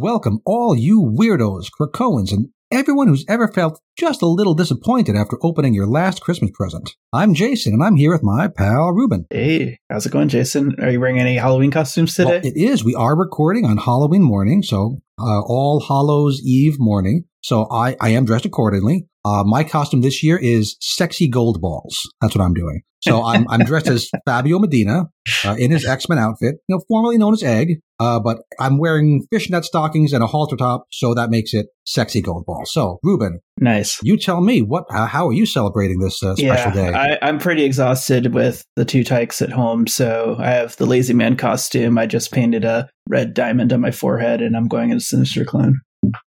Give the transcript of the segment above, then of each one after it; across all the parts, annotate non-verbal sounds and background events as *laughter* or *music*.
Welcome all you weirdos, Krakoans, and everyone who's ever felt just a little disappointed after opening your last Christmas present. I'm Jason, and I'm here with my pal Ruben. Hey, how's it going, Jason? Are you wearing any Halloween costumes today? Well, it is. We are recording on Halloween morning, so uh, All Hallows Eve morning. So I, I am dressed accordingly. Uh, my costume this year is sexy Goldballs. That's what I'm doing. So *laughs* I'm, I'm dressed as Fabio Medina uh, in his X Men outfit, you know, formerly known as Egg. Uh, but I'm wearing fishnet stockings and a halter top, so that makes it sexy Goldballs. So Ruben, nice. You tell me what? how are you celebrating this uh, special yeah, day? I, I'm pretty exhausted with the two tykes at home, so I have the lazy man costume. I just painted a red diamond on my forehead, and I'm going as Sinister Clone.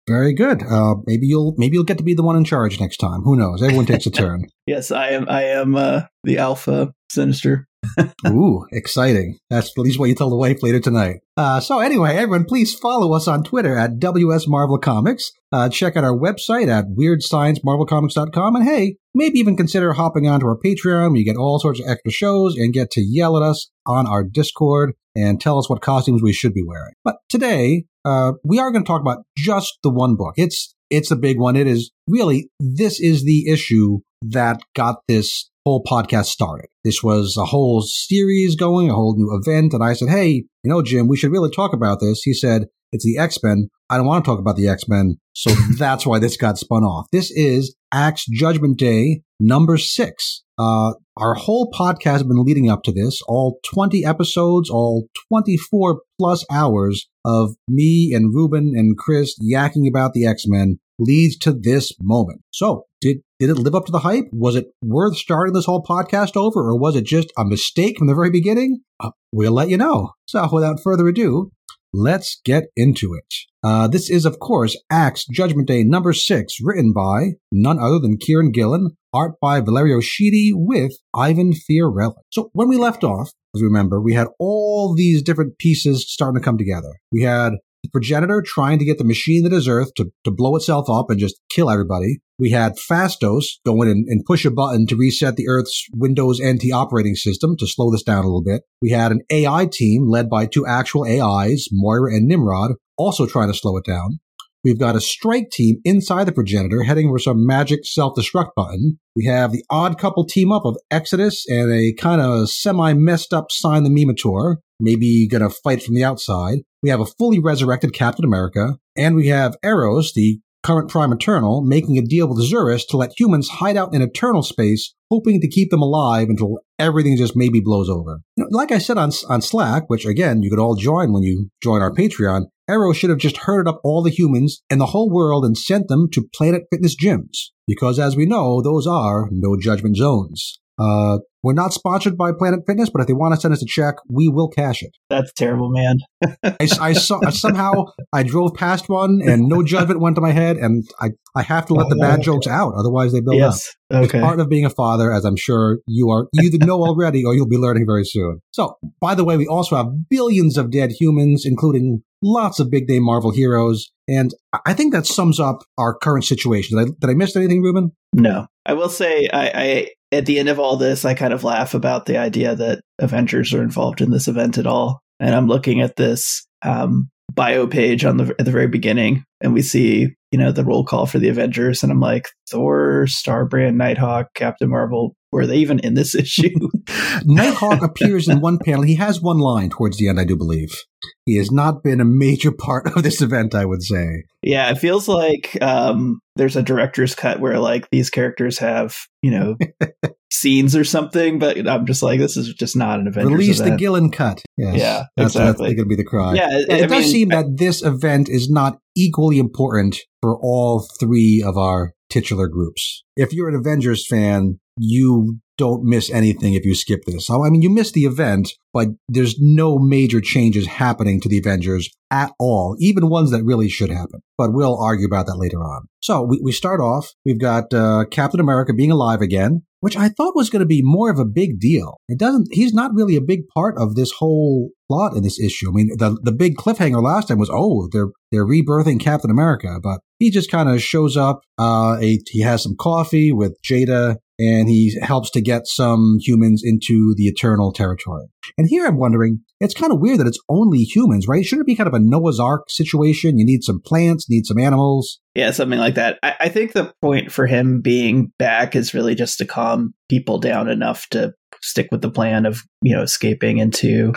Very good. Uh, maybe you'll maybe you'll get to be the one in charge next time. Who knows? Everyone takes a turn. *laughs* yes, I am. I am uh, the alpha sinister. *laughs* Ooh, exciting! That's at least what you tell the wife later tonight. Uh, so anyway, everyone, please follow us on Twitter at WS Marvel Comics. Uh, check out our website at WeirdScienceMarvelComics.com, and hey, maybe even consider hopping onto our Patreon where you get all sorts of extra shows and get to yell at us on our Discord and tell us what costumes we should be wearing. But today, uh, we are going to talk about just the one book. It's it's a big one. It is really this is the issue that got this whole podcast started. This was a whole series going, a whole new event. And I said, Hey, you know, Jim, we should really talk about this. He said, It's the X Men. I don't want to talk about the X Men. So *laughs* that's why this got spun off. This is Axe Judgment Day number six. Uh, our whole podcast has been leading up to this, all 20 episodes, all 24 plus hours of me and Ruben and Chris yakking about the X Men leads to this moment. So, did did it live up to the hype? Was it worth starting this whole podcast over, or was it just a mistake from the very beginning? Uh, we'll let you know. So, without further ado, let's get into it. Uh, this is, of course, Axe Judgment Day number six, written by none other than Kieron Gillen, art by Valerio Schiti with Ivan Fiorelli. So, when we left off, as we remember, we had all these different pieces starting to come together. We had the progenitor trying to get the machine that is Earth to, to blow itself up and just kill everybody. We had Phastos go in and, and push a button to reset the Earth's Windows NT operating system to slow this down a little bit. We had an AI team led by two actual AIs, Moira and Nimrod, also trying to slow it down. We've got a strike team inside the progenitor heading for some magic self-destruct button. We have the odd couple team up of Exodus and a kind of semi messed up Sign the Mimitor, maybe gonna fight from the outside. We have a fully resurrected Captain America, and we have Eros, the current Prime Eternal, making a deal with Zuras to let humans hide out in eternal space, hoping to keep them alive until everything just maybe blows over. You know, like I said on, on Slack, which again, you could all join when you join our Patreon, Arrow should have just herded up all the humans in the whole world and sent them to Planet Fitness gyms. Because as we know, those are no judgment zones. Uh, we're not sponsored by Planet Fitness, but if they want to send us a check, we will cash it. That's terrible, man. *laughs* I, I, saw somehow I drove past one and no judgment went to my head, and I, I have to let the bad jokes out, otherwise they build yes. up. Okay. It's part of being a father, as I'm sure you are you either know already or you'll be learning very soon. So, by the way, we also have billions of dead humans, including lots of big day Marvel heroes, and I think that sums up our current situation. Did I, did I miss anything, Ruben? No, I will say I, I at the end of all this, I kind of laugh about the idea that Avengers are involved in this event at all. And I'm looking at this um, bio page on the at the very beginning, and we see you know the roll call for the Avengers, and I'm like Thor, Starbrand, Nighthawk, Captain Marvel. Were they even in this *laughs* issue? Nighthawk appears in one panel. He has one line towards the end, I do believe. He has not been a major part of this event, I would say. Yeah, it feels like um, there's a director's cut where like these characters have you know *laughs* scenes or something, but I'm just like, this is just not an Avengers Release event. the Gillen cut. Yes. Yeah, that's, exactly. That's going to be the cry. Yeah, it, it does mean, seem that this event is not equally important for all three of our titular groups. If you're an Avengers fan, you don't miss anything if you skip this. So, I mean, you miss the event, but there's no major changes happening to the Avengers at all, even ones that really should happen. But we'll argue about that later on. So we, we start off, we've got uh, Captain America being alive again, which I thought was going to be more of a big deal. It doesn't, he's not really a big part of this whole plot in this issue. I mean, the, the big cliffhanger last time was, oh, they're, they're rebirthing Captain America, but he just kind of shows up. Uh, a, he has some coffee with Jada and he helps to get some humans into the Eternal territory. And here I'm wondering, it's kind of weird that it's only humans, right? Shouldn't it be kind of a Noah's Ark situation? You need some plants, need some animals. Yeah, something like that. I, I think the point for him being back is really just to calm people down enough to stick with the plan of, you know, escaping into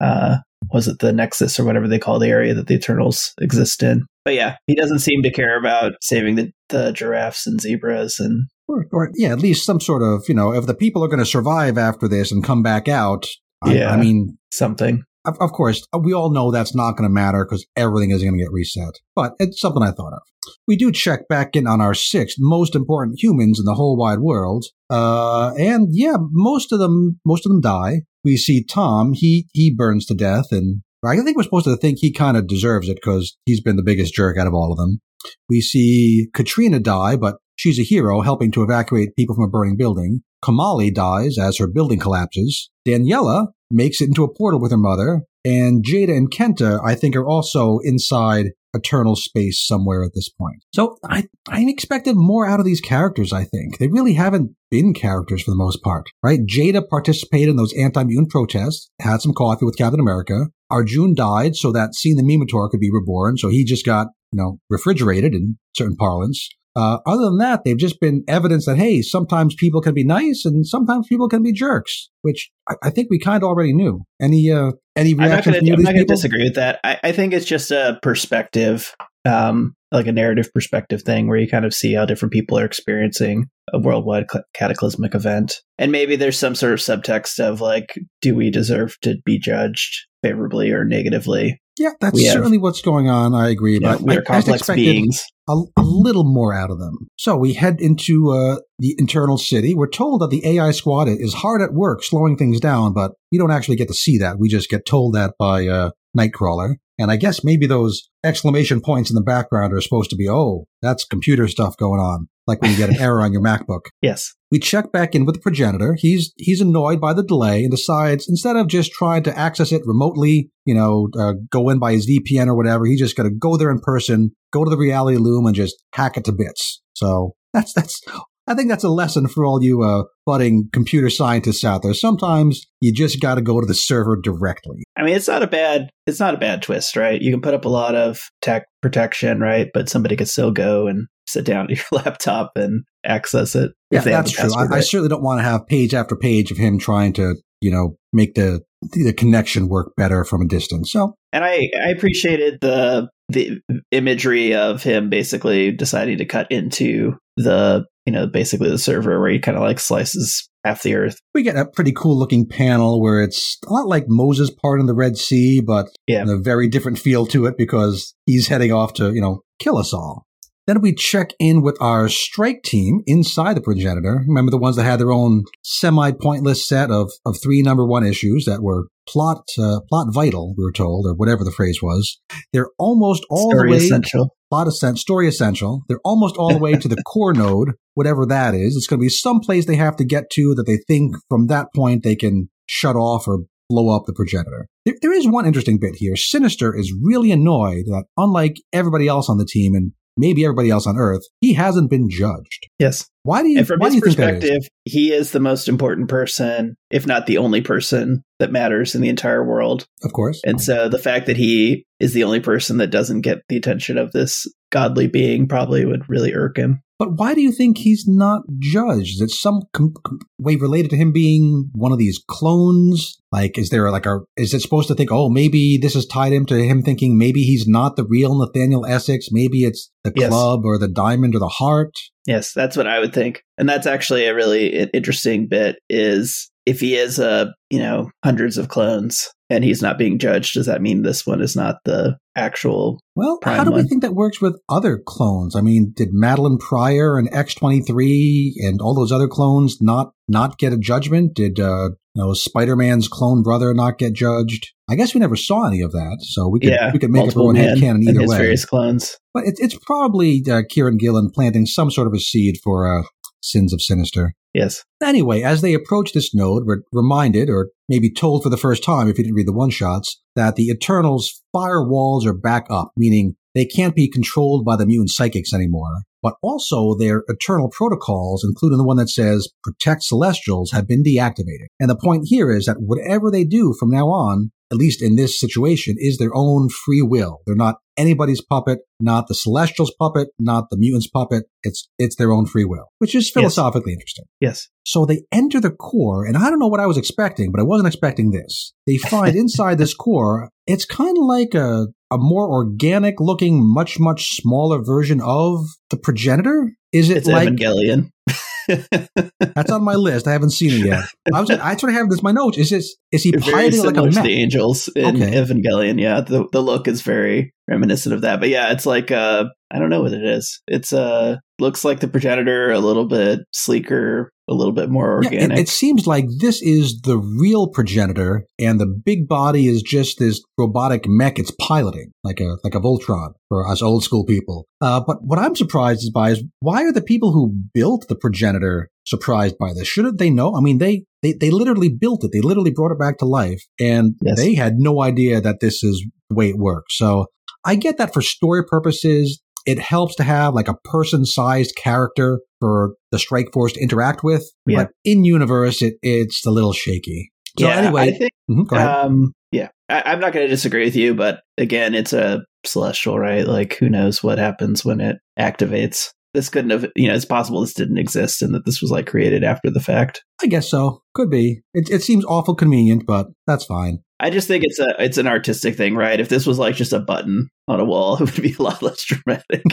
uh was it the Nexus or whatever they call the area that the Eternals exist in. But yeah, he doesn't seem to care about saving the, the giraffes and zebras and or, or, yeah, at least some sort of, you know, if the people are going to survive after this and come back out, yeah, I, I mean, something. Of, of, course, we all know that's not going to matter because everything is going to get reset. But it's something I thought of. We do check back in on our sixth most important humans in the whole wide world, uh, and yeah, most of them, most of them die. We see Tom; he he burns to death, and I think we're supposed to think he kind of deserves it because he's been the biggest jerk out of all of them. We see Katrina die, but she's a hero helping to evacuate people from a burning building. Kamali dies as her building collapses. Daniela makes it into a portal with her mother. And Jada and Kenta, I think, are also inside eternal space somewhere at this point. So I, I expected more out of these characters, I think. They really haven't been characters for the most part, right? Jada participated in those anti-mutant protests, had some coffee with Captain America. Arjun died so that seeing the Mimitor could be reborn, so he just got, you know, refrigerated in certain parlance. Uh, other than that, they've just been evidence that, hey, sometimes people can be nice and sometimes people can be jerks, which I, I think we kind of already knew. Any, uh, any reaction I'm not going to disagree with that. I, I, think it's just a perspective, um, like a narrative perspective thing where you kind of see how different people are experiencing a worldwide cataclysmic event. And maybe there's some sort of subtext of like, do we deserve to be judged favorably or negatively? Yeah, that's we certainly have, what's going on. I agree. but we are complex beings. A, a, little more out of them. So we head into uh, the internal city. We're told that the AI squad is hard at work slowing things down, but we don't actually get to see that. We just get told that by uh, Nightcrawler. And I guess maybe those exclamation points in the background are supposed to be, oh, that's computer stuff going on. Like when you get an error on your MacBook. *laughs* Yes. We check back in with the progenitor. He's he's annoyed by the delay and decides instead of just trying to access it remotely, you know, uh, go in by his VPN or whatever, he's just going to go there in person, go to the reality loom, and just hack it to bits. So that's that's I think that's a lesson for all you uh, budding computer scientists out there. Sometimes you just got to go to the server directly. I mean, it's not a bad it's not a bad twist, right? You can put up a lot of tech protection, right? But somebody could still go and sit down at *laughs* your laptop and access it. Yeah, that's true. I, I, certainly don't want to have page after page of him trying to, you know, make the the connection work better from a distance. So, and I I appreciated the the imagery of him basically deciding to cut into the you know basically the server where he kind of like slices half the earth. We get a pretty cool looking panel where it's a lot like Moses part in the Red Sea, but yeah. a very different feel to it because he's heading off to you know kill us all. Then we check in with our strike team inside the progenitor. Remember the ones that had their own semi-pointless set of, of three number one issues that were plot uh, plot vital, we were told, or whatever the phrase was. They're almost all story the way essential. Plot essential, story essential. They're almost all the way to the *laughs* core node, whatever that is. It's going to be some place they have to get to that they think from that point they can shut off or blow up the progenitor. There, there is one interesting bit here. Sinister is really annoyed that, unlike everybody else on the team, and maybe everybody else on Earth, he hasn't been judged. Yes. Why do you? And from his perspective, he is the most important person, if not the only person that matters in the entire world. Of course. And so the fact that he is the only person that doesn't get the attention of this godly being probably would really irk him. But why do you think he's not judged? Is it some com- com- way related to him being one of these clones? Like, is there like a, is it supposed to think, oh, maybe this is tied him to him thinking maybe he's not the real Nathaniel Essex? Maybe it's the Yes. club or the diamond or the heart? Yes, that's what I would think. And that's actually a really interesting bit is if he is a, you know, hundreds of clones and he's not being judged, does that mean this one is not the actual Well, how do we think that works with other clones? I mean, did Madelyne Pryor and X23 and all those other clones not not get a judgment? Did uh, you know Spider-Man's clone brother not get judged? I guess we never saw any of that, so we could yeah, we could make up our own men head canon and either his way. various clones. But it's it's probably uh, Kieron Gillen planting some sort of a seed for uh, Sins of Sinister. Yes. Anyway, as they approach this node, we're reminded, or maybe told for the first time if you didn't read the one shots, that the Eternals' firewalls are back up, meaning they can't be controlled by the mutant psychics anymore. but also their eternal protocols, including the one that says protect celestials, have been deactivated. And the point here is that whatever they do from now on, at least in this situation, is their own free will. They're not anybody's puppet, not the Celestials' puppet, not the mutants' puppet. It's it's their own free will, which is philosophically yes. interesting. Yes. So they enter the core, and I don't know what I was expecting, but I wasn't expecting this. They find *laughs* inside this core, it's kind of like a a more organic looking, much much smaller version of the progenitor. Is it it's like Evangelion? *laughs* That's on my list. I haven't seen it yet. I was I sort of have this my notes. Is this is he piloting like a mech? the angels in okay. Evangelion? Yeah, the the look is very reminiscent of that. But yeah, it's like uh I don't know what it is. It's uh looks like the progenitor a little bit sleeker, a little bit more organic. Yeah, it, it, seems like this is the real progenitor, and the big body is just this robotic mech it's piloting, like a like a Voltron for us old school people. Uh, but what I'm surprised by is why are the people who built the progenitor surprised by this? Shouldn't they know? I mean, they they they literally built it. They literally brought it back to life, and yes. they had no idea that this is the way it works. So I get that for story purposes, it helps to have like a person sized character for the strike force to interact with. Yeah. But in universe, it, it's a little shaky. So yeah, anyway, think, mm-hmm, um, yeah, I, am not going to disagree with you, but again, it's a celestial, right? Like, who knows what happens when it activates? This couldn't have, you know, it's possible this didn't exist and that this was like created after the fact. I guess so. Could be. It, it seems awful convenient, but that's fine. I just think it's a it's an artistic thing, right? If this was like just a button on a wall, *laughs* it would be a lot less dramatic.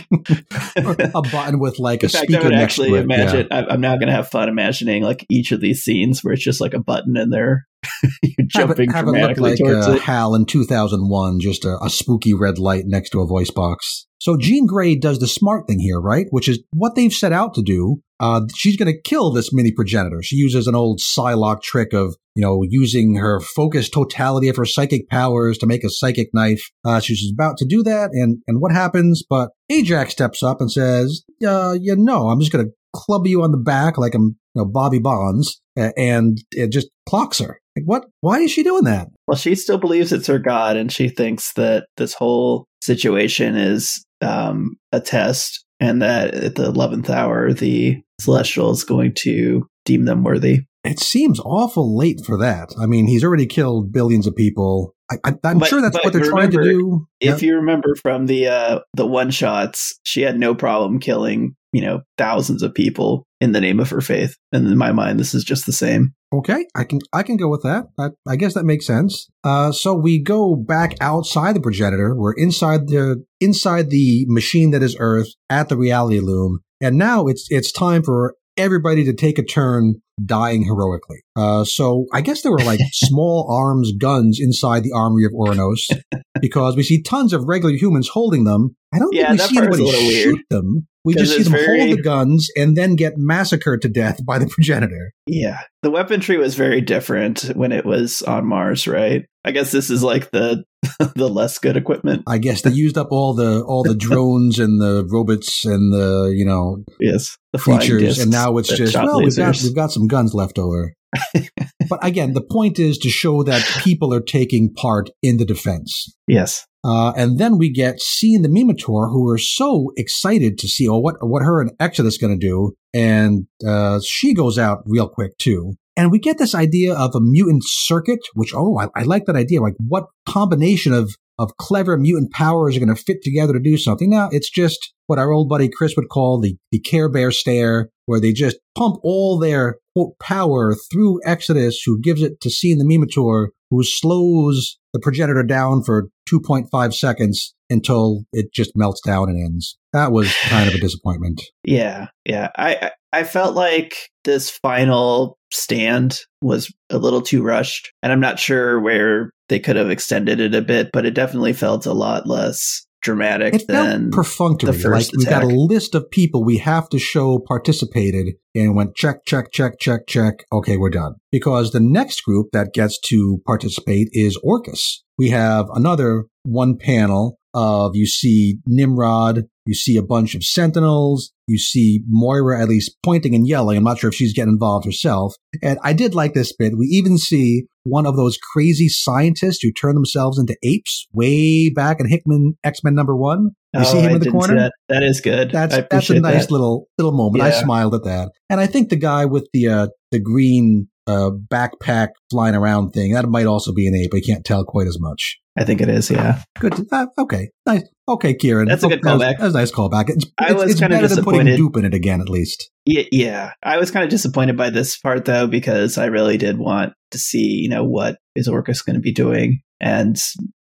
a button with like a fact, speaker I would actually to it, imagine. Yeah. I'm now going to have fun imagining like each of these scenes where it's just like a button in there, *laughs* jumping have it, have dramatically it look like, towards uh, it. Hal in 2001, just a, a spooky red light next to a voice box. So Jean Grey does the smart thing here, right? Which is what they've set out to do. Uh, she's going to kill this mini progenitor. She uses an old Psylocke trick of, you know, using her focused totality of her psychic powers to make a psychic knife. Uh, she's about to do that, and and what happens? But Ajak steps up and says, uh, "You know, I'm just going to club you on the back like I'm, you know, Bobby Bonds," and it just clocks her. Like, what? Why is she doing that? Well, she still believes it's her god, and she thinks that this whole situation is um, a test, and that at the eleventh hour, the celestial is going to deem them worthy. It seems awful late for that. I mean, he's already killed billions of people. I, am sure that's what they're remember, trying to do. If you remember from the uh, the one shots, she had no problem killing you know thousands of people in the name of her faith. And in my mind, this is just the same. Okay, I can I can go with that. I, I guess that makes sense. Uh, so we go back outside the progenitor. We're inside the inside the machine that is Earth at the reality loom, and now it's it's time for everybody to take a turn dying heroically. Uh, so I guess there were like *laughs* small arms guns inside the armory of Oranos because we see tons of regular humans holding them. I don't yeah, think we see anybody shoot weird. them. We just see them very... hold the guns and then get massacred to death by the *laughs* progenitor. Yeah. The weaponry was very different when it was on Mars, right? I guess this is like the *laughs* the less good equipment. I guess they used up all the all the drones and the robots and the you know yes the features, and now it's just well we've got we've got some guns left over. But again, the point is to show that people are taking part in the defense. Yes. Uh, and then we get C and the Mimitor, who are so excited to see oh, what what her and Exodus going to do, and uh, she goes out real quick too. And we get this idea of a mutant circuit, which, oh, I, I like that idea. Like, what combination of, of clever mutant powers are going to fit together to do something? Now, it's just what our old buddy Chris would call the, the Care Bear stare, where they just pump all their quote, power through Exodus, who gives it to and the Mimitor, who slows the progenitor down for 2.5 seconds until it just melts down and ends. That was kind of a disappointment. Yeah, yeah. I I felt like this final stand was a little too rushed, and I'm not sure where they could have extended it a bit, but it definitely felt a lot less dramatic it than perfunctory. like we've got a list of people we have to show participated and went check, check, check, check, check. Okay, we're done. Because the next group that gets to participate is Orchis. We have another one panel of you see Nimrod, you see a bunch of Sentinels, you see Moira at least pointing and yelling. I'm not sure if she's getting involved herself. And I did like this bit. We even see one of those crazy scientists who turn themselves into apes way back in Hickman X Men number one. You oh, see him I in the corner. That. that is good. That's that's a nice that. little little moment. I smiled at that, and I think the guy with the uh, the green uh, backpack flying around thing that might also be an ape. I can't tell quite as much. I think it is. Yeah. Good. to- uh, okay. Nice. Okay, Kieron. That's a good That was- callback. That was a nice callback. It's, I it's, was it's kinda better than putting disappointed. dupe in it again, at least. Yeah, yeah. I was kind of disappointed by this part though because I really did want to see, you know, what is Orchis going to be doing, and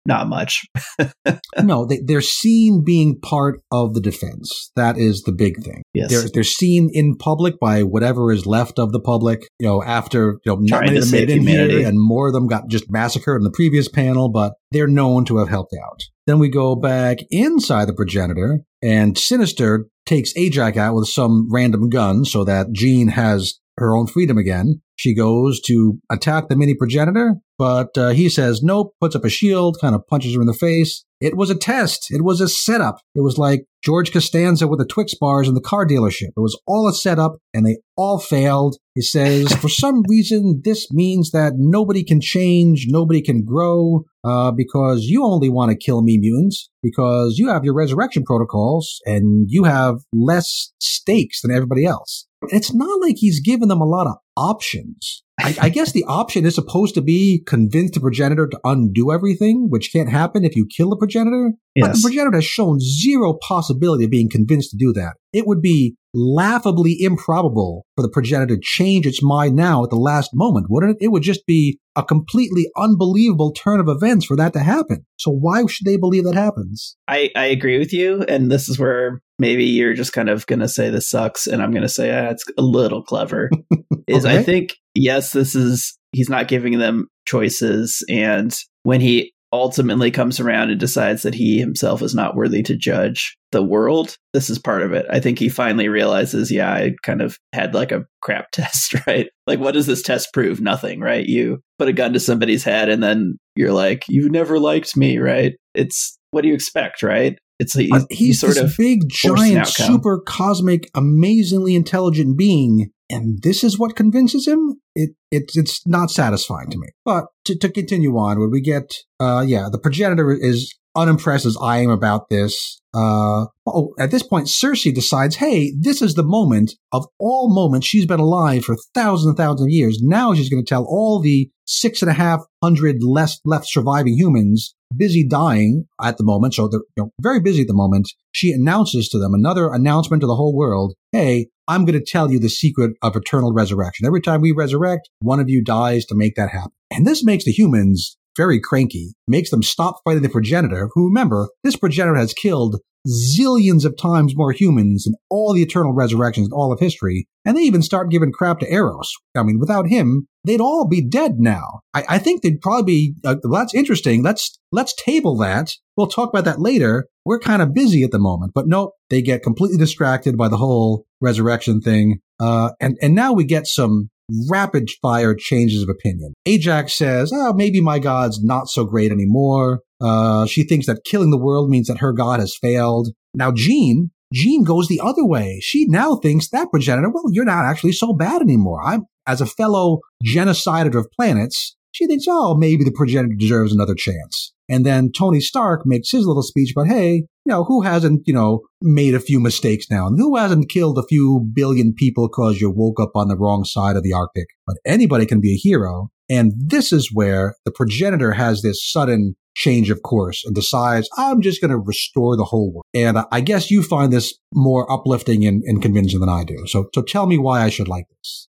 not much. *laughs* no, they, they're seen being part of the defense. That is the big thing. Yes. They're they're seen in public by whatever is left of the public. You know, after you know, not many of them made it in here, and more of them got just massacred in the previous panel. But they're known to have helped out. Then we go back inside the progenitor, and Sinister takes Ajak out with some random gun, so that Jean has her own freedom again. She goes to attack the mini progenitor, but uh, he says nope, puts up a shield, kind of punches her in the face. It was a test. It was a setup. It was like George Costanza with the Twix bars in the car dealership. It was all a setup, and they all failed. He says, for some reason, this means that nobody can change, nobody can grow, uh, because you only want to kill me mutants, because you have your resurrection protocols, and you have less stakes than everybody else. It's not like he's given them a lot of options. I, I guess the option is supposed to be convince the progenitor to undo everything, which can't happen if you kill the progenitor. But the progenitor has shown zero possibility of being convinced to do that. It would be laughably improbable for the progenitor to change its mind now at the last moment, wouldn't it? It would just be a completely unbelievable turn of events for that to happen. So why should they believe that happens? I, I agree with you, and this is where maybe you're just kind of going to say this sucks, and I'm going to say ah, it's a little clever. *laughs* is I think yes, this is he's not giving them choices, and when he ultimately comes around and decides that he himself is not worthy to judge the world, this is part of it. I think he finally realizes, yeah, I kind of had like a crap *laughs* test, right? Like, what does this test prove? Nothing, right? You put a gun to somebody's head, and then you're like, you never liked me, right? It's what do you expect, right? It's he's, Uh, he's sort this of big, giant, super cosmic, amazingly intelligent being, and this is what convinces him. It it's it's not satisfying to me. But to, to continue on, where we get, uh, yeah, the progenitor is unimpressed as I am about this. Uh, oh, at this point, Sersi decides, hey, this is the moment of all moments. She's been alive for thousands and thousands of years. Now she's going to tell all the six and a half hundred less left surviving humans busy dying at the moment. So they're you know, very busy at the moment. She announces to them another announcement to the whole world. Hey, I'm going to tell you the secret of eternal resurrection. Every time we resurrect, one of you dies to make that happen. And this makes the humans very cranky, makes them stop fighting the progenitor, who remember, this progenitor has killed zillions of times more humans than all the eternal resurrections in all of history. And they even start giving crap to Eros. I mean, without him, they'd all be dead now. I, I think they'd probably be, uh, well, that's interesting. Let's, let's table that. We'll talk about that later. We're kind of busy at the moment, but nope, they get completely distracted by the whole resurrection thing. Uh, and, and now we get some rapid fire changes of opinion. Ajak says, oh, maybe my god's not so great anymore. Uh, she thinks that killing the world means that her god has failed. Now, Jean, Jean goes the other way. She now thinks that progenitor, well, you're not actually so bad anymore. I'm, as a fellow genocider of planets, she thinks, oh, maybe the progenitor deserves another chance. And then Tony Stark makes his little speech about, hey, you know, who hasn't, you know, made a few mistakes now? And who hasn't killed a few billion people because you woke up on the wrong side of the Arctic? But anybody can be a hero. And this is where the progenitor has this sudden change of course and decides, I'm just going to restore the whole world. And I guess you find this more uplifting and, and convincing than I do. So, so tell me why I should like this.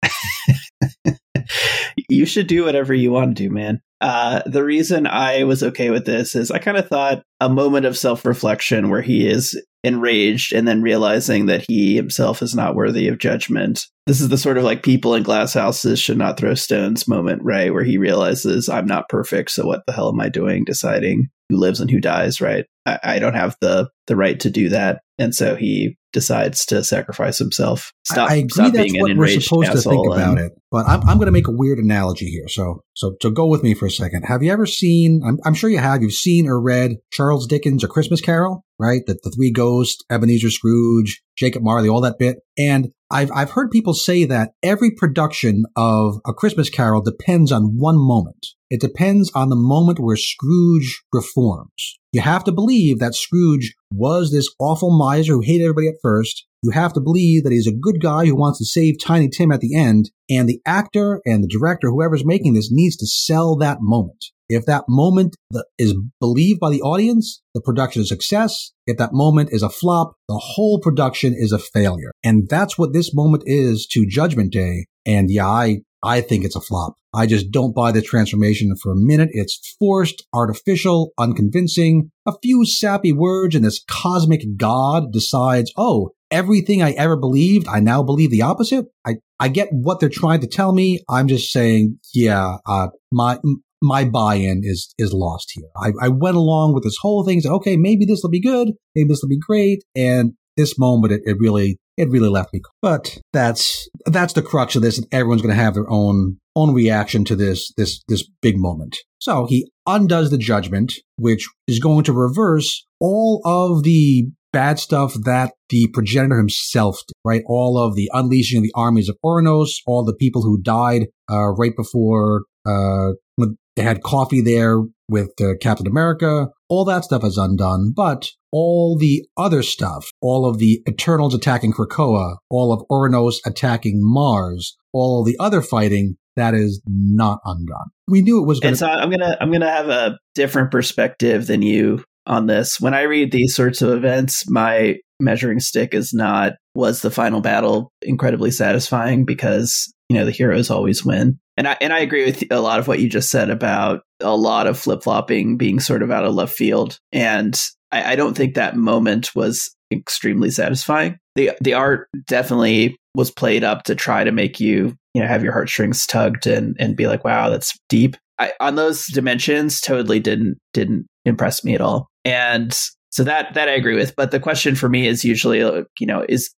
*laughs* you should do whatever you want to do, man. Uh, the reason I was okay with this is I kind of thought a moment of self reflection where he is enraged and then realizing that he himself is not worthy of judgment. This is the sort of like people in glass houses should not throw stones moment, right? Where he realizes I'm not perfect, so what the hell am I doing deciding who lives and who dies, right? I, I don't have the the right to do that. And so he decides to sacrifice himself. Stop, I agree stop that's being what an we're supposed to think about and- it. But I'm, I'm going to make a weird analogy here. So, so, so go with me for a second. Have you ever seen, I'm, I'm sure you have, you've seen or read Charles Dickens' A Christmas Carol, right? The, the three ghosts, Ebenezer Scrooge, Jacob Marley, all that bit. And I've, I've heard people say that every production of A Christmas Carol depends on one moment. It depends on the moment where Scrooge reforms. You have to believe that Scrooge was this awful miser who hated everybody at first. You have to believe that he's a good guy who wants to save Tiny Tim at the end. And the actor and the director, whoever's making this, needs to sell that moment. If that moment is believed by the audience, the production is a success. If that moment is a flop, the whole production is a failure. And that's what this moment is to Judgment Day. And yeah, I, I think it's a flop. I just don't buy the transformation for a minute. It's forced, artificial, unconvincing. A few sappy words and this cosmic god decides, oh, everything I ever believed, I now believe the opposite. I, I get what they're trying to tell me. I'm just saying, yeah, uh, my, my buy-in is is lost here. I, I went along with this whole thing. Said, okay, maybe this will be good. Maybe this will be great. And this moment, it, it really it really left me. But that's that's the crux of this, everyone's going to have their own own reaction to this this this big moment. So he undoes the judgment, which is going to reverse all of the bad stuff that the progenitor himself did, right? All of the unleashing of the armies of Oranos, all the people who died uh, right before uh, they had coffee there with uh, Captain America. All that stuff is undone, but all the other stuff, all of the Eternals attacking Krakoa, all of Oranos attacking Mars, all the other fighting, that is not undone. We knew it was going And so I'm gonna I'm gonna have a different perspective than you on this. When I read these sorts of events, my measuring stick is not was the final battle incredibly satisfying because you know the heroes always win. And I and I agree with a lot of what you just said about a lot of flip flopping being sort of out of left field. And I, I don't think that moment was extremely satisfying. The the art definitely was played up to try to make you you know have your heartstrings tugged and and be like wow that's deep. I, on those dimensions, totally didn't didn't impress me at all. And so that that I agree with. But the question for me is usually, uh, you know, is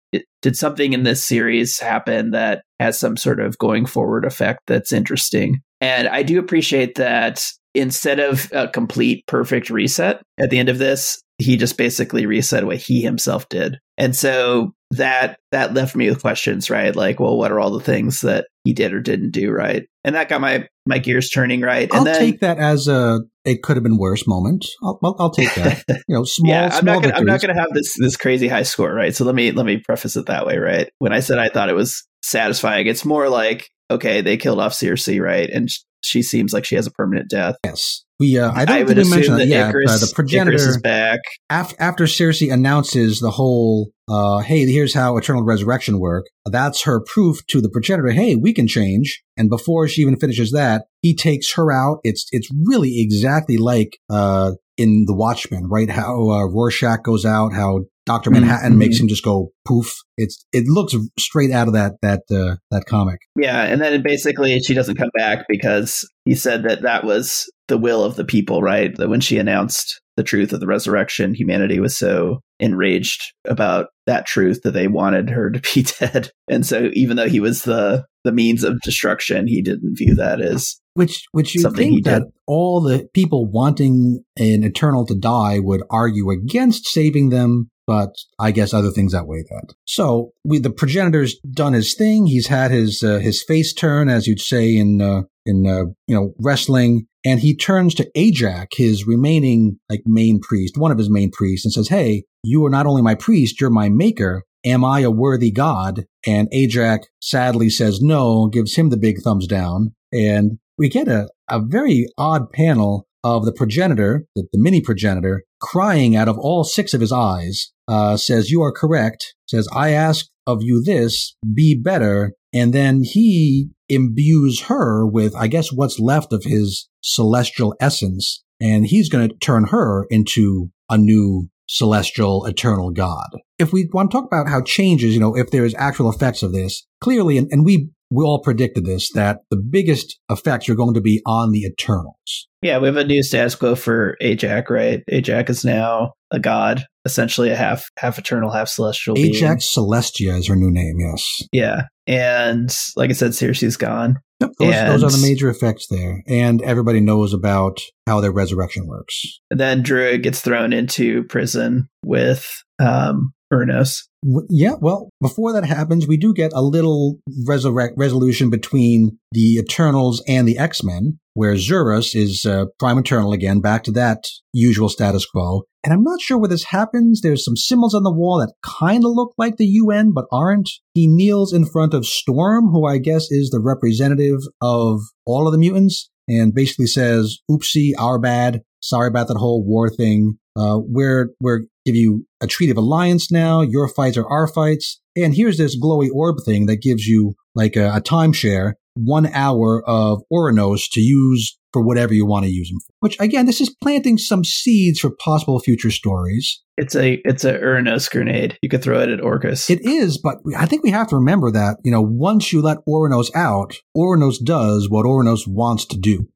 did something in this series happen that has some sort of going forward effect that's interesting? And I do appreciate that instead of a complete perfect reset at the end of this, he just basically reset what he himself did. And so that that left me with questions, right? Like, well, what are all the things that he did or didn't do right? And that got my my gears turning right. And I'll then take that as a it could have been worse moment. I'll, I'll, I'll take that. *laughs* You know, small, yeah, I'm small not gonna, I'm not going to have this this crazy high score, right? So let me let me preface it that way, right? When I said I thought it was satisfying, it's more like okay, they killed off Sersi, right? And sh- she seems like she has a permanent death. Yes, we. Uh, I don't I think we mentioned that. that Yeah, uh, the progenitor Icarus is back. af- after Sersi announces the whole, uh, hey, here's how eternal resurrection work. That's her proof to the progenitor. Hey, we can change. And before she even finishes that, he takes her out. It's it's really exactly like uh, in The Watchmen, right? How uh, Rorschach goes out, how Doctor Manhattan Mhm. makes him just go poof. It's it looks straight out of that that uh, that comic. Yeah, and then basically she doesn't come back because he said that that was the will of the people, right? That when she announced the truth of the resurrection, humanity was so enraged about that truth that they wanted her to be *laughs* dead. And so even though he was the the means of destruction, he didn't view that as Which which you Something think that did. all the people wanting an eternal to die would argue against saving them, but I guess other things outweigh that. So we the progenitor's done his thing. He's had his uh, his face turn, as you'd say in uh, in uh, you know wrestling, and he turns to Ajak, his remaining like main priest, one of his main priests, and says, "Hey, you are not only my priest, you're my maker." Am I a worthy god? And Ajak sadly says no, gives him the big thumbs down. And we get a, a very odd panel of the progenitor, the, the mini progenitor, crying out of all six of his eyes, uh, says, You are correct, says, I ask of you this, be better. And then he imbues her with, I guess, what's left of his celestial essence. And he's going to turn her into a new celestial eternal god. If we want to talk about how changes, you know, if there's actual effects of this, clearly, and, and we we all predicted this that the biggest effects are going to be on the Eternals. Yeah, we have a new status quo for Ajak, right? Ajak is now a god, essentially a half half eternal, half celestial. Ajak Celestia is her new name. Yes. Yeah, and like I said, Sersi's gone. Yep, those, those, are the major effects there, and everybody knows about how their resurrection works. And then Druig gets thrown into prison with um, Uranos. Yeah, well, before that happens, we do get a little resolution between the Eternals and the X Men, where Zuras is uh, Prime Eternal again, back to that usual status quo. And I'm not sure where this happens. There's some symbols on the wall that kind of look like the UN, but aren't. He kneels in front of Storm, who I guess is the representative of all of the mutants, and basically says, "Oopsie, our bad. Sorry about that whole war thing. Uh, we're we're give you a treaty of alliance now. Your fights are our fights. And here's this glowy orb thing that gives you like a, a timeshare, one hour of Ouranos to use for whatever you want to use them for. Which again, this is planting some seeds for possible future stories. It's a it's a Ouranos grenade. You could throw it at Orchis. It is, but I think we have to remember that you know once you let Ouranos out, Ouranos does what Ouranos wants to do.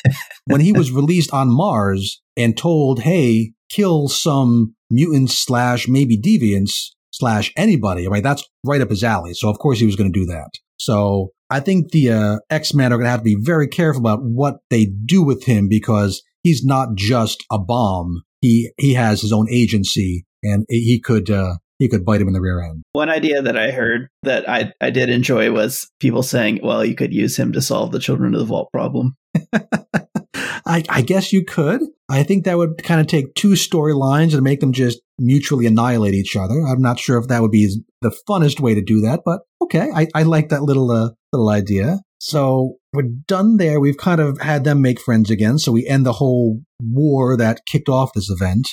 *laughs* when he was released on Mars and told, "Hey, kill some mutants slash maybe deviants slash anybody," right? That's right up his alley. So of course he was going to do that. So I think the uh, X Men are going to have to be very careful about what they do with him because he's not just a bomb. He he has his own agency, and he could uh, he could bite him in the rear end. One idea that I heard that I I did enjoy was people saying, "Well, you could use him to solve the Children of the Vault problem." *laughs* I, I, guess you could. I think that would kind of take two storylines and make them just mutually annihilate each other. I'm not sure if that would be the funnest way to do that, but okay, I, I like that little uh, little idea. So we're done there. We've kind of had them make friends again. So we end the whole war that kicked off this event.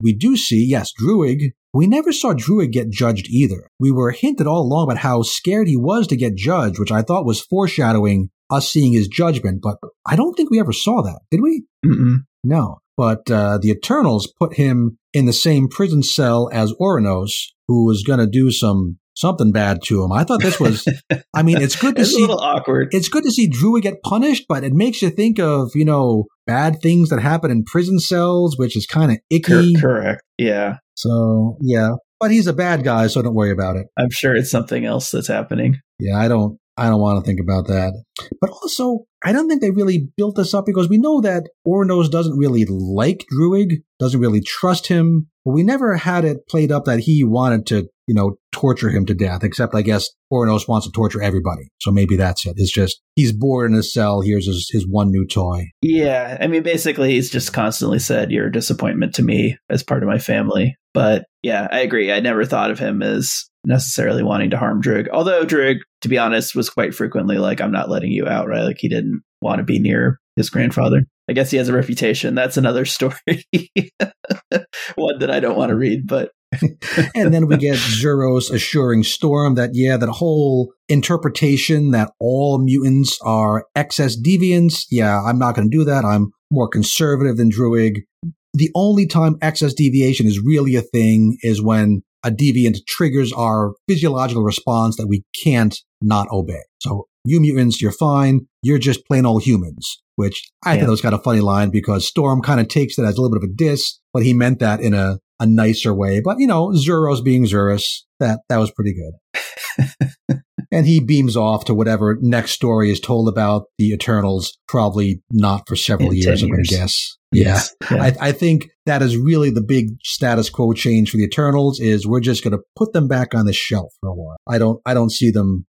We do see, yes, Druig. We never saw Druig get judged either. We were hinted all along about how scared he was to get judged, which I thought was foreshadowing us seeing his judgment, but I don't think we ever saw that, did we? Mm-mm. No. But uh, the Eternals put him in the same prison cell as Oranos, who was going to do some something bad to him. I thought this was. I mean, it's good *laughs* to it's see. A little awkward. It's good to see Druig get punished, but it makes you think of you know bad things that happen in prison cells, which is kind of icky. correct. Yeah. So yeah, but he's a bad guy, so don't worry about it. I'm sure it's something else that's happening. Yeah, I don't. I don't want to think about that. But also, I don't think they really built this up because we know that Ouranos doesn't really like Druig, doesn't really trust him. But we never had it played up that he wanted to, you know, torture him to death, except I guess Ouranos wants to torture everybody. So maybe that's it. It's just he's bored in his cell. Here's his, his one new toy. Yeah. I mean, basically, he's just constantly said, You're a disappointment to me as part of my family. But yeah, I agree. I never thought of him as necessarily wanting to harm Druig. Although Druig, to be honest, was quite frequently like, I'm not letting you out, right? Like he didn't want to be near his grandfather. I guess he has a reputation. That's another *laughs* story. One that I don't want to read, but *laughs* and then we get Zuras assuring Storm that, yeah, that whole interpretation that all mutants are excess deviants. Yeah, I'm not going to do that. I'm more conservative than Druig. The only time excess deviation is really a thing is when a deviant triggers our physiological response that we can't not obey. So you mutants, you're fine. You're just plain old humans, which I yeah. thought was kind of a funny line because Storm kind of takes it as a little bit of a diss, but he meant that in a, a nicer way. But you know, Zuras being Zuras, that, that was pretty good. *laughs* and he beams off to whatever next story is told about the Eternals, probably not for several in years, I'm going to guess. Yeah. yeah. I, I, think that is really the big status quo change for the Eternals is we're just going to put them back on the shelf for a while. I don't, I don't see them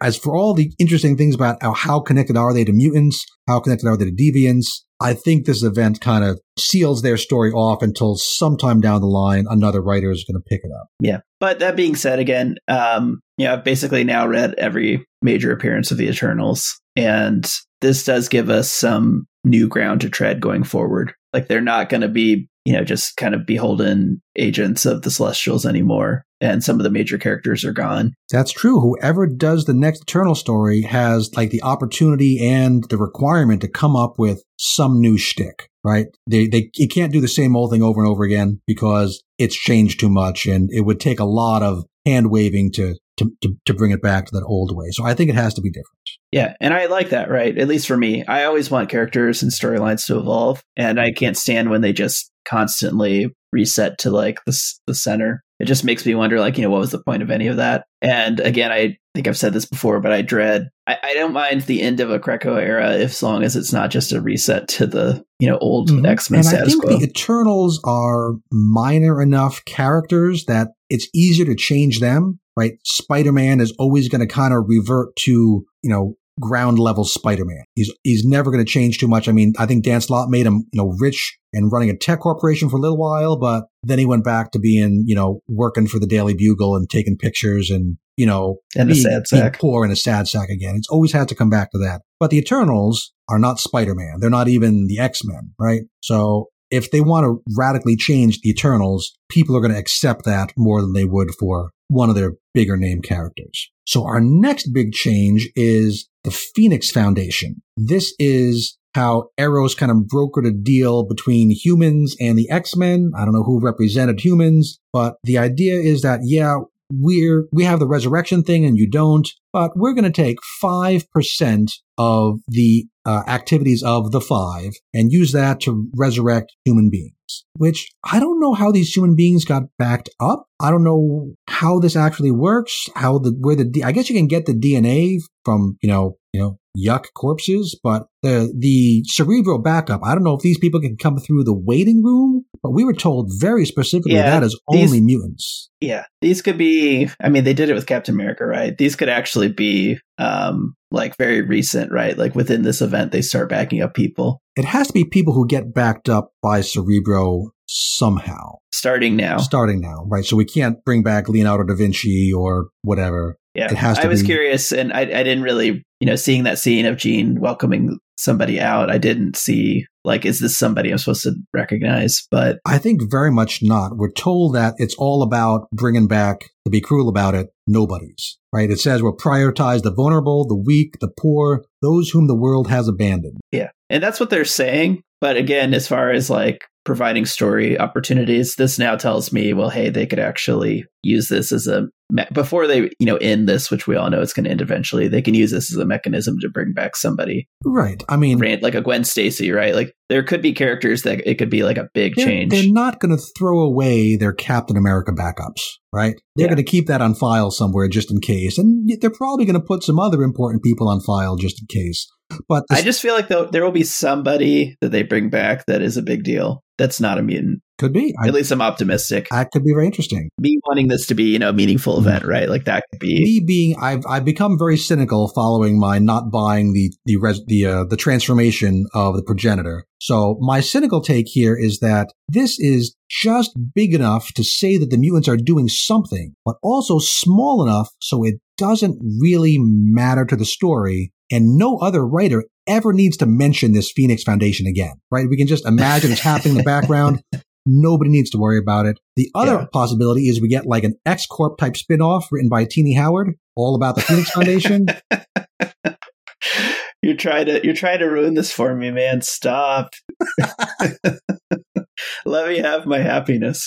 as for all the interesting things about how, how connected are they to mutants, how connected are they to deviants, I think this event kind of seals their story off until sometime down the line another writer is going to pick it up. Yeah. But that being said, again, um, yeah, I've basically now read every major appearance of the Eternals, and this does give us some new ground to tread going forward. Like they're not going to be, you know, just kind of beholden agents of the Celestials anymore. And some of the major characters are gone. That's true. Whoever does the next Eternal story has like the opportunity and the requirement to come up with some new shtick, right? They, they, you can't do the same old thing over and over again because it's changed too much and it would take a lot of hand waving to to, to, to bring it back to that old way. So I think it has to be different. Yeah, and I like that, right? At least for me. I always want characters and storylines to evolve, and I can't stand when they just constantly reset to like the, the center. It just makes me wonder, like, you know, what was the point of any of that? And again, I think I've said this before, but I dread, I, I don't mind the end of a Krakoa era if, as long as it's not just a reset to the, you know, old mm-hmm. X Men status I think quo. the Eternals are minor enough characters that it's easier to change them, right? Spider Man is always going to kind of revert to, you know, ground level Spider-Man. He's he's never going to change too much. I mean, I think Dan Slott made him, you know, rich and running a tech corporation for a little while, but then he went back to being, you know, working for the Daily Bugle and taking pictures and, you know, and being, a sad sack. poor in a sad sack again. It's always had to come back to that. But the Eternals are not Spider-Man. They're not even the X-Men, right? So if they want to radically change the Eternals, people are going to accept that more than they would for one of their bigger name characters. So our next big change is the Phoenix Foundation. This is how Eros kind of brokered a deal between humans and the X-Men. I don't know who represented humans, but the idea is that, yeah, we're, we have the resurrection thing and you don't, but we're going to take 5% of the uh, activities of the five and use that to resurrect human beings. Which I don't know how these human beings got backed up. I don't know how this actually works. How the where the I guess you can get the DNA from you know you know yuck corpses, but the the cerebral backup. I don't know if these people can come through the waiting room, but we were told very specifically yeah, that is these, only mutants. Yeah, these could be. I mean, they did it with Captain America, right? These could actually be um like very recent, right? Like within this event, they start backing up people. It has to be people who get backed up by Cerebro somehow. Starting now. Starting now, right? So we can't bring back Leonardo da Vinci or whatever. Yeah, it has to I was be- curious, and I, I didn't really, you know, seeing that scene of Jean welcoming somebody out, I didn't see like, is this somebody I'm supposed to recognize? But I think very much not. We're told that it's all about bringing back, to be cruel about it, nobodies, right? It says we'll prioritize the vulnerable, the weak, the poor, those whom the world has abandoned. Yeah. And that's what they're saying. But again, as far as like providing story opportunities. This now tells me, well, hey, they could actually use this as a me- before they, you know, end this, which we all know it's going to end eventually. They can use this as a mechanism to bring back somebody, right? I mean, like a Gwen Stacy, right? Like there could be characters that it could be like a big they're, change. They're not going to throw away their Captain America backups, right? They're yeah. going to keep that on file somewhere just in case, and they're probably going to put some other important people on file just in case. But I just feel like there will be somebody that they bring back that is a big deal. That's not a mutant. Could be. At I, least I'm optimistic. That could be very interesting. Me wanting this to be, you know, a meaningful event, right? Like that could be. Me being, I've I've become very cynical following my not buying the the res, the uh, the transformation of the progenitor. So my cynical take here is that this is just big enough to say that the mutants are doing something, but also small enough so it doesn't really matter to the story and no other writer ever needs to mention this Phoenix Foundation again, right? We can just imagine it's happening in the background. *laughs* Nobody needs to worry about it. The other yeah. possibility is we get like an X Corp type spinoff written by Tini Howard, all about the Phoenix Foundation. *laughs* you're trying to you're trying to ruin this for me, man. Stop. *laughs* Let me have my happiness.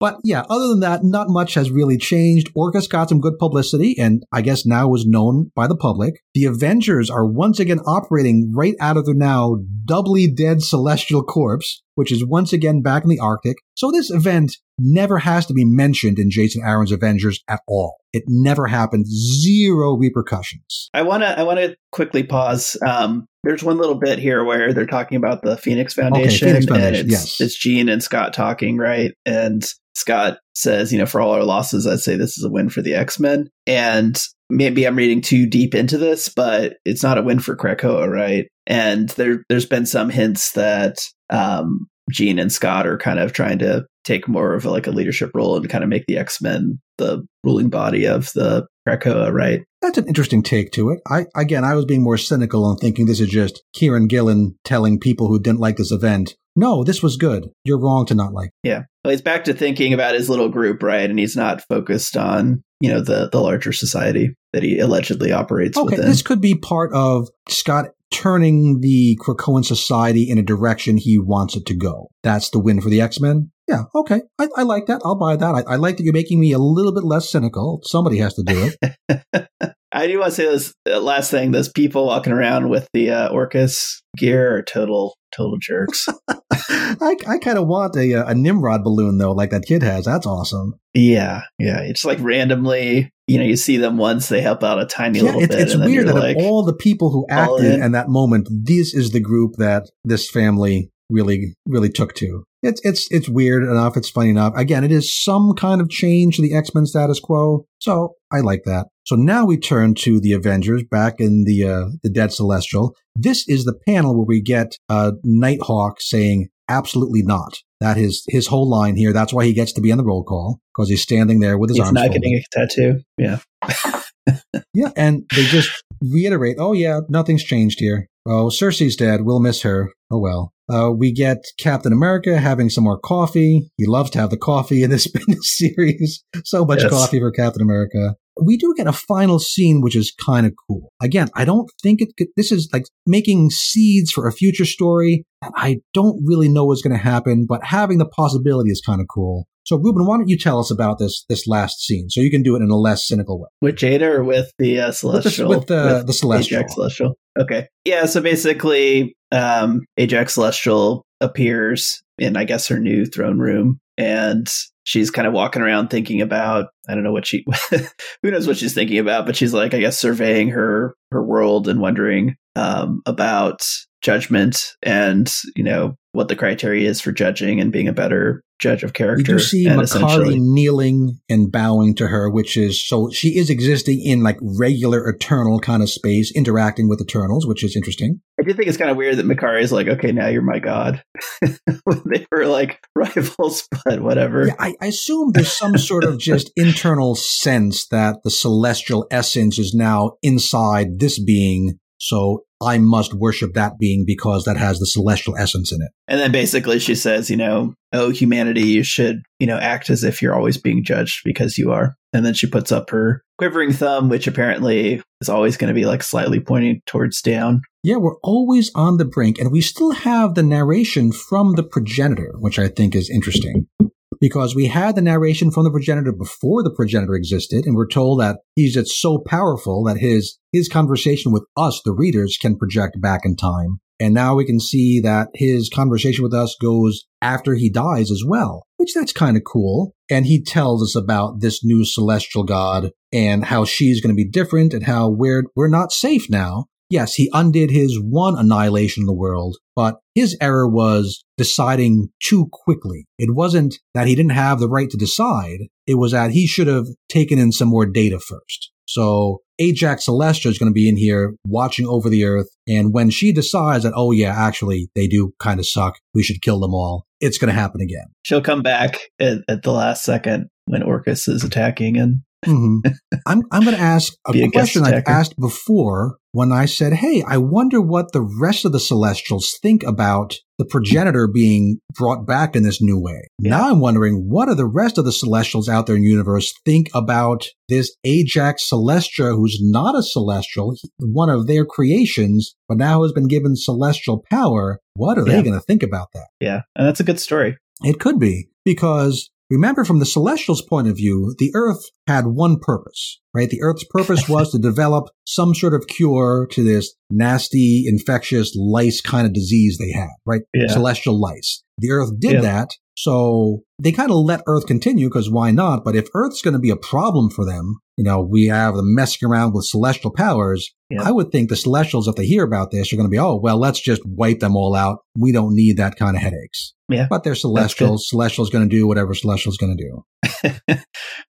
But yeah, other than that, not much has really changed. Orchis got some good publicity and I guess now was known by the public. The Avengers are once again operating right out of their now doubly dead celestial corpse, which is once again back in the Arctic. So this event never has to be mentioned in Jason Aaron's Avengers at all. It never happened. Zero repercussions. I want to I want to quickly pause. Um, there's one little bit here where they're talking about the Phoenix Foundation, okay, Phoenix Foundation and it's, yes. it's Jean and Scott talking, right? And Scott says, you know, for all our losses, I'd say this is a win for the X Men. And maybe I'm reading too deep into this, but it's not a win for Krakoa, right? And there, there's been some hints that um, Jean and Scott are kind of trying to take more of a, like a leadership role and kind of make the X Men the ruling body of the Krakoa, right? That's an interesting take to it. I again, I was being more cynical and thinking this is just Kieron Gillen telling people who didn't like this event, "No, this was good. You're wrong to not like." Yeah, well, he's back to thinking about his little group, right? And he's not focused on you know the the larger society that he allegedly operates okay, within. This could be part of Scott turning the Krakoan society in a direction he wants it to go. That's the win for the X Men. Yeah, okay. I, I like that. I'll buy that. I, I like that you're making me a little bit less cynical. Somebody has to do it. *laughs* I do want to say this uh, last thing. Those people walking around with the uh, Orchis gear are total, total jerks. *laughs* I, I kind of want a, uh, a Nimrod balloon though, like that kid has. That's awesome. Yeah, yeah. It's like randomly, you know, you see them once, they help out a tiny yeah, little it's, bit. It's weird that like, all the people who acted in. in that moment, this is the group that this family really, really took to. It's it's it's weird enough. It's funny enough. Again, it is some kind of change to the X Men status quo, so I like that. So now we turn to the Avengers back in the uh, the Dead Celestial. This is the panel where we get uh, Nighthawk saying absolutely not. That is his whole line here. That's why he gets to be on the roll call because he's standing there with his he's arms. He's not getting a tattoo. Yeah. *laughs* yeah, and they just reiterate, "Oh yeah, nothing's changed here. Oh, Sersi's dead. We'll miss her. Oh well." Uh, we get Captain America having some more coffee. He loves to have the coffee in this, *laughs* in this series. So much yes. coffee for Captain America. We do get a final scene, which is kind of cool. Again, I don't think it could, this is like making seeds for a future story. I don't really know what's going to happen, but having the possibility is kind of cool. So, Ruben, why don't you tell us about this this last scene, so you can do it in a less cynical way? With Jada or with the uh, celestial? With, the, with, uh, with the celestial. Ajak celestial. Okay. Yeah. So basically, um, Ajak celestial appears in, I guess, her new throne room, and she's kind of walking around thinking about I don't know what she *laughs* who knows what she's thinking about, but she's like I guess surveying her her world and wondering um, about judgment and you know what the criteria is for judging and being a better judge of character. You see Makkari kneeling and bowing to her, which is so she is existing in like regular eternal kind of space, interacting with Eternals, which is interesting. I do think it's kind of weird that Makkari is like, okay, now you're my god. *laughs* they were like *laughs* rivals, but whatever. Yeah, I, I assume there's some sort of just *laughs* internal sense that the celestial essence is now inside this being. So I must worship that being because that has the celestial essence in it. And then basically she says, you know, oh, humanity, you should, you know, act as if you're always being judged because you are. And then she puts up her quivering thumb, which apparently is always going to be like slightly pointing towards down. Yeah, we're always on the brink. And we still have the narration from the progenitor, which I think is interesting because we had the narration from the progenitor before the progenitor existed, and we're told that he's just so powerful that his his conversation with us, the readers, can project back in time. And now we can see that his conversation with us goes after he dies as well, which that's kind of cool. And he tells us about this new celestial god and how she's going to be different and how we're, we're not safe now yes, he undid his one annihilation of the world, but his error was deciding too quickly. It wasn't that he didn't have the right to decide. It was that he should have taken in some more data first. So Ajak Celestia is going to be in here watching over the earth. And when she decides that, oh yeah, actually they do kind of suck. We should kill them all. It's going to happen again. She'll come back at, at the last second when Orchis is attacking and mm-hmm. I'm I'm going to ask *laughs* a, a question I've asked before when I said, "Hey, I wonder what the rest of the Celestials think about the progenitor being brought back in this new way." Yeah. Now I'm wondering, what do the rest of the Celestials out there in the universe think about this Ajak Celestia, who's not a Celestial, one of their creations, but now has been given celestial power? What are yeah. they going to think about that? Yeah, and that's a good story. It could be because Remember, from the Celestials' point of view, the Earth had one purpose, right? The Earth's purpose *laughs* was to develop some sort of cure to this nasty, infectious lice kind of disease they had, right? Yeah. Celestial lice. The Earth did yeah. that. So they kind of let Earth continue because why not? But if Earth's going to be a problem for them, you know, we have them messing around with celestial powers. Yeah. I would think the Celestials, if they hear about this, are going to be, oh, well, let's just wipe them all out. We don't need that kind of headaches. Yeah. But they're Celestials. Celestial's going to do whatever Celestial's going to do. *laughs* they're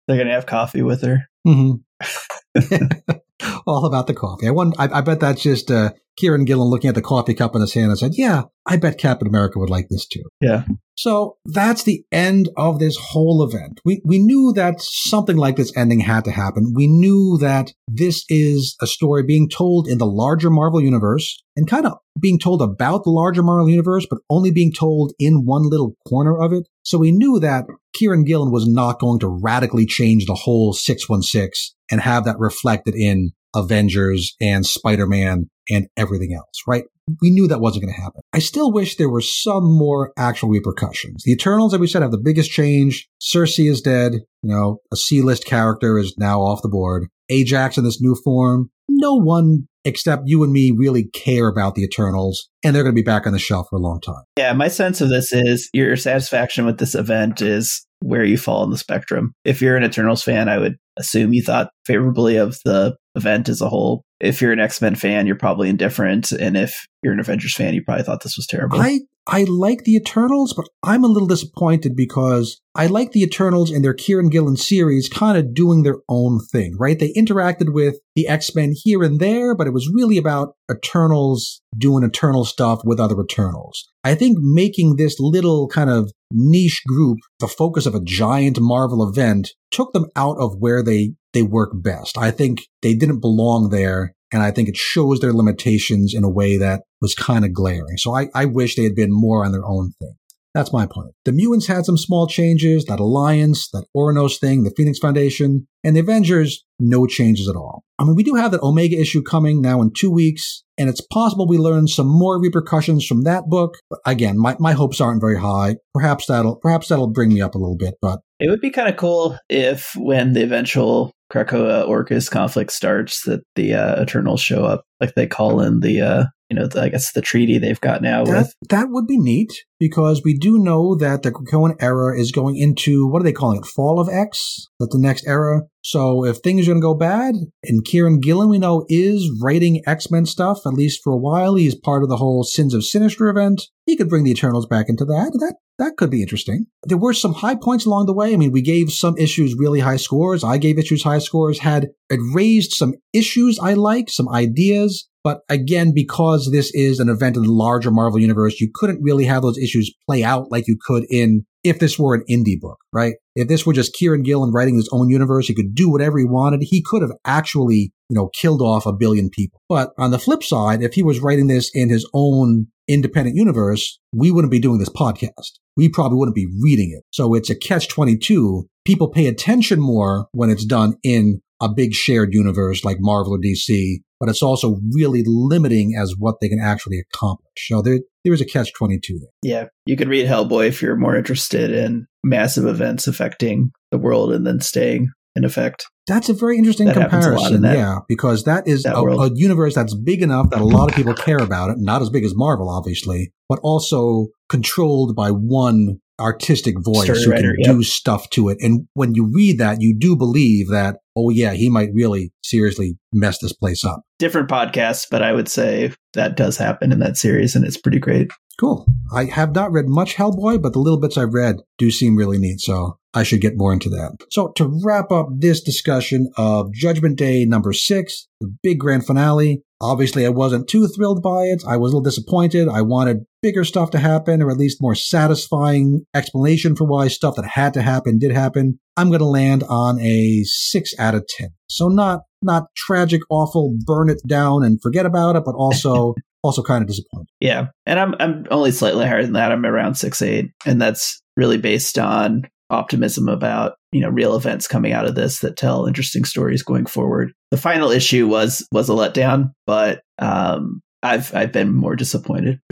going to have coffee with her. Mm-hmm. *laughs* all about the coffee. I, won, I, I bet that's just uh, Kieron Gillen looking at the coffee cup in his hand and said, Yeah, I bet Captain America would like this too. Yeah. So that's the end of this whole event. We, we knew that something like this ending had to happen. We knew that this is a story being told in the larger Marvel universe and kind of being told about the larger Marvel universe, but only being told in one little corner of it. So we knew that Kieron Gillen was not going to radically change the whole 616 and have that reflected in Avengers and Spider-Man and everything else, right? We knew that wasn't going to happen. I still wish there were some more actual repercussions. The Eternals, as we said, have the biggest change. Sersi is dead. You know, a C-list character is now off the board. Ajak in this new form. No one except you and me really care about the Eternals, and they're going to be back on the shelf for a long time. Yeah, my sense of this is your satisfaction with this event is where you fall in the spectrum. If you're an Eternals fan, I would assume you thought favorably of the event as a whole. If you're an X Men fan, you're probably indifferent, and if you're an Avengers fan, you probably thought this was terrible. I I like the Eternals, but I'm a little disappointed because I like the Eternals and their Kieron Gillen series kind of doing their own thing, right? They interacted with the X Men here and there, but it was really about Eternals doing Eternal stuff with other Eternals. I think making this little kind of niche group the focus of a giant Marvel event took them out of where they they work best. I think they didn't belong there and I think it shows their limitations in a way that was kind of glaring. So I, I wish they had been more on their own thing. That's my point. The mutants had some small changes, that alliance, that Ouranos thing, the Phoenix Foundation, and the Avengers, no changes at all. I mean, we do have that Omega issue coming now in two weeks, and it's possible we learn some more repercussions from that book. But again, my, my hopes aren't very high. Perhaps that'll perhaps that'll bring me up a little bit, but it would be kind of cool if when the eventual Krakoa Orchis conflict starts that the uh, Eternals show up, like they call in the uh, you know, the, I guess the treaty they've got now that, with. That would be neat because we do know that the Krakoan era is going into, what are they calling it? Fall of X? That the next era. So if things are going to go bad, and Kieron Gillen, we know, is writing X Men stuff, at least for a while. He's part of the whole Sins of Sinister event. He could bring the Eternals back into that. That that could be interesting. There were some high points along the way. I mean, we gave some issues really high scores. I gave issues high scores. Had it raised some issues I like, some ideas. But again, because this is an event in the larger Marvel universe, you couldn't really have those issues play out like you could in if this were an indie book, right? If this were just Kieron Gillen writing his own universe, he could do whatever he wanted. He could have actually, you know, killed off a billion people. But on the flip side, if he was writing this in his own independent universe, we wouldn't be doing this podcast. We probably wouldn't be reading it. So it's a catch 22. People pay attention more when it's done in a big shared universe like Marvel or DC, but it's also really limiting as what they can actually accomplish. So there, there is a catch 22 there. Yeah. You could read Hellboy if you're more interested in massive events affecting the world and then staying in effect. That's a very interesting That happens a lot comparison. in yeah, because that is that a, a universe that's big enough that a lot of people care about it. Not as big as Marvel, obviously, but also controlled by one artistic voice Story who writer, can do stuff to it. And when you read that, you do believe that, oh yeah, he might really seriously mess this place up. Different podcasts, but I would say that does happen in that series and it's pretty great. Cool. I have not read much Hellboy, but the little bits I've read do seem really neat. So I should get more into that. So to wrap up this discussion of Judgment Day number six, the big grand finale, obviously I wasn't too thrilled by it. I was a little disappointed. I wanted bigger stuff to happen or at least more satisfying explanation for why stuff that had to happen did happen. I'm going to land on a six out of 10. So not, not tragic, awful, burn it down and forget about it, but also, *laughs* also kind of disappointed. Yeah. And I'm I'm only slightly higher than that. I'm around six eight. And that's really based on optimism about, you know, real events coming out of this that tell interesting stories going forward. The final issue was was a letdown, but um I've I've been more disappointed. *laughs*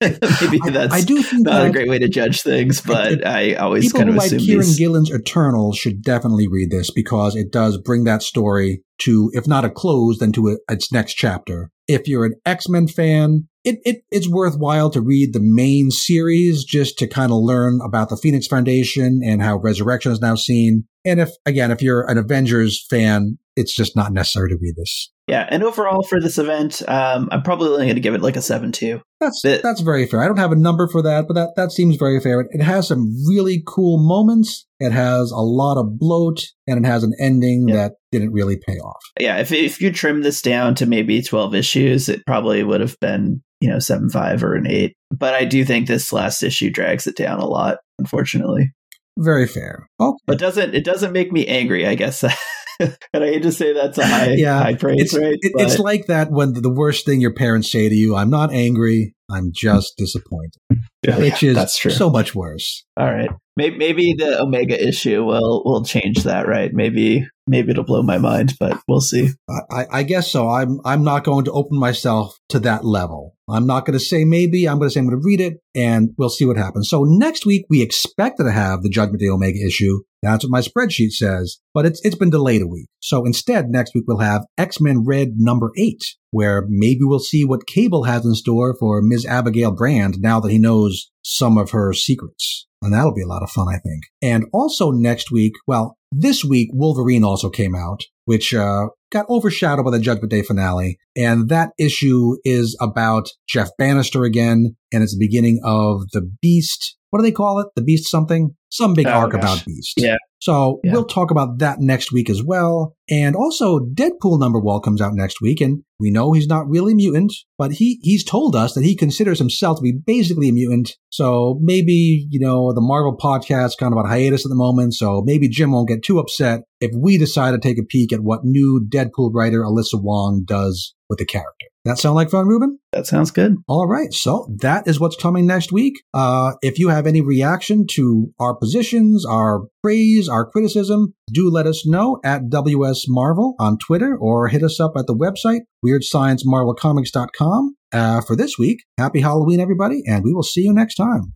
Maybe I- that's I, do think not that a great way to judge things, *laughs* but I always kind of like assume Kieron these. Gillen's Eternal should definitely read this because it does bring that story to, if not a close, then to a, its next chapter. If you're an X Men fan, it, it it's worthwhile to read the main series just to kind of learn about the Phoenix Foundation and how Resurrection is now seen. And if again, if you're an Avengers fan, it's just not necessary to read this. Yeah, and overall for this event, um, I'm probably only going to give it like a seven two. That's It- that's very fair. I don't have a number for that, but that that seems very fair. It has some really cool moments. It has a lot of bloat, and it has an ending Yeah. that didn't really pay off. Yeah, if if you trim this down to maybe 12 issues, it probably would have been you know seven five or an eight. But I do think this last issue drags it down a lot, unfortunately. Very fair. Okay. But doesn't it doesn't make me angry? I guess. *laughs* and I hate to say that's a high *laughs* Yeah, high praise, It's, right? it- it's like that when the worst thing your parents say to you, I'm not angry, I'm just disappointed. *laughs* Yeah, which is that's true. so much worse. All right. Maybe, maybe the Omega issue will will change that, right? Maybe maybe it'll blow my mind, but we'll see. I, I guess so. I'm I'm not going to open myself to that level. I'm not going to say maybe. I'm going to say I'm going to read it, and we'll see what happens. So next week we expected to have the Judgment Day Omega issue. That's what my spreadsheet says, but it's it's been delayed a week. So instead, next week we'll have X Men Red number eight, where maybe we'll see what Cable has in store for Ms. Abigail Brand now that he knows some of her secrets. And that'll be a lot of fun, I think. And also next week, well, this week, Wolverine also came out, which uh, got overshadowed by the Judgment Day finale. And that issue is about Jeff Bannister again, and it's the beginning of the Beast. What do they call it? The Beast something? Some big Oh, arc gosh. about Beast. Yeah. So Yeah. we'll talk about that next week as well. And also Deadpool number one comes out next week and we know he's not really mutant, but he, he's told us that he considers himself to be basically a mutant. So maybe, you know, the Marvel podcast kind of on hiatus at the moment. So maybe Jim won't get too upset if we decide to take a peek at what new Deadpool writer Alyssa Wong does with the character. That sound like fun, Ruben? That sounds good. All right. So that is what's coming next week. Uh, if you have any reaction to our positions, our praise, our criticism, do let us know at WS Marvel on Twitter or hit us up at the website, WeirdScienceMarvelComics.com. Uh, for this week, happy Halloween, everybody, and we will see you next time.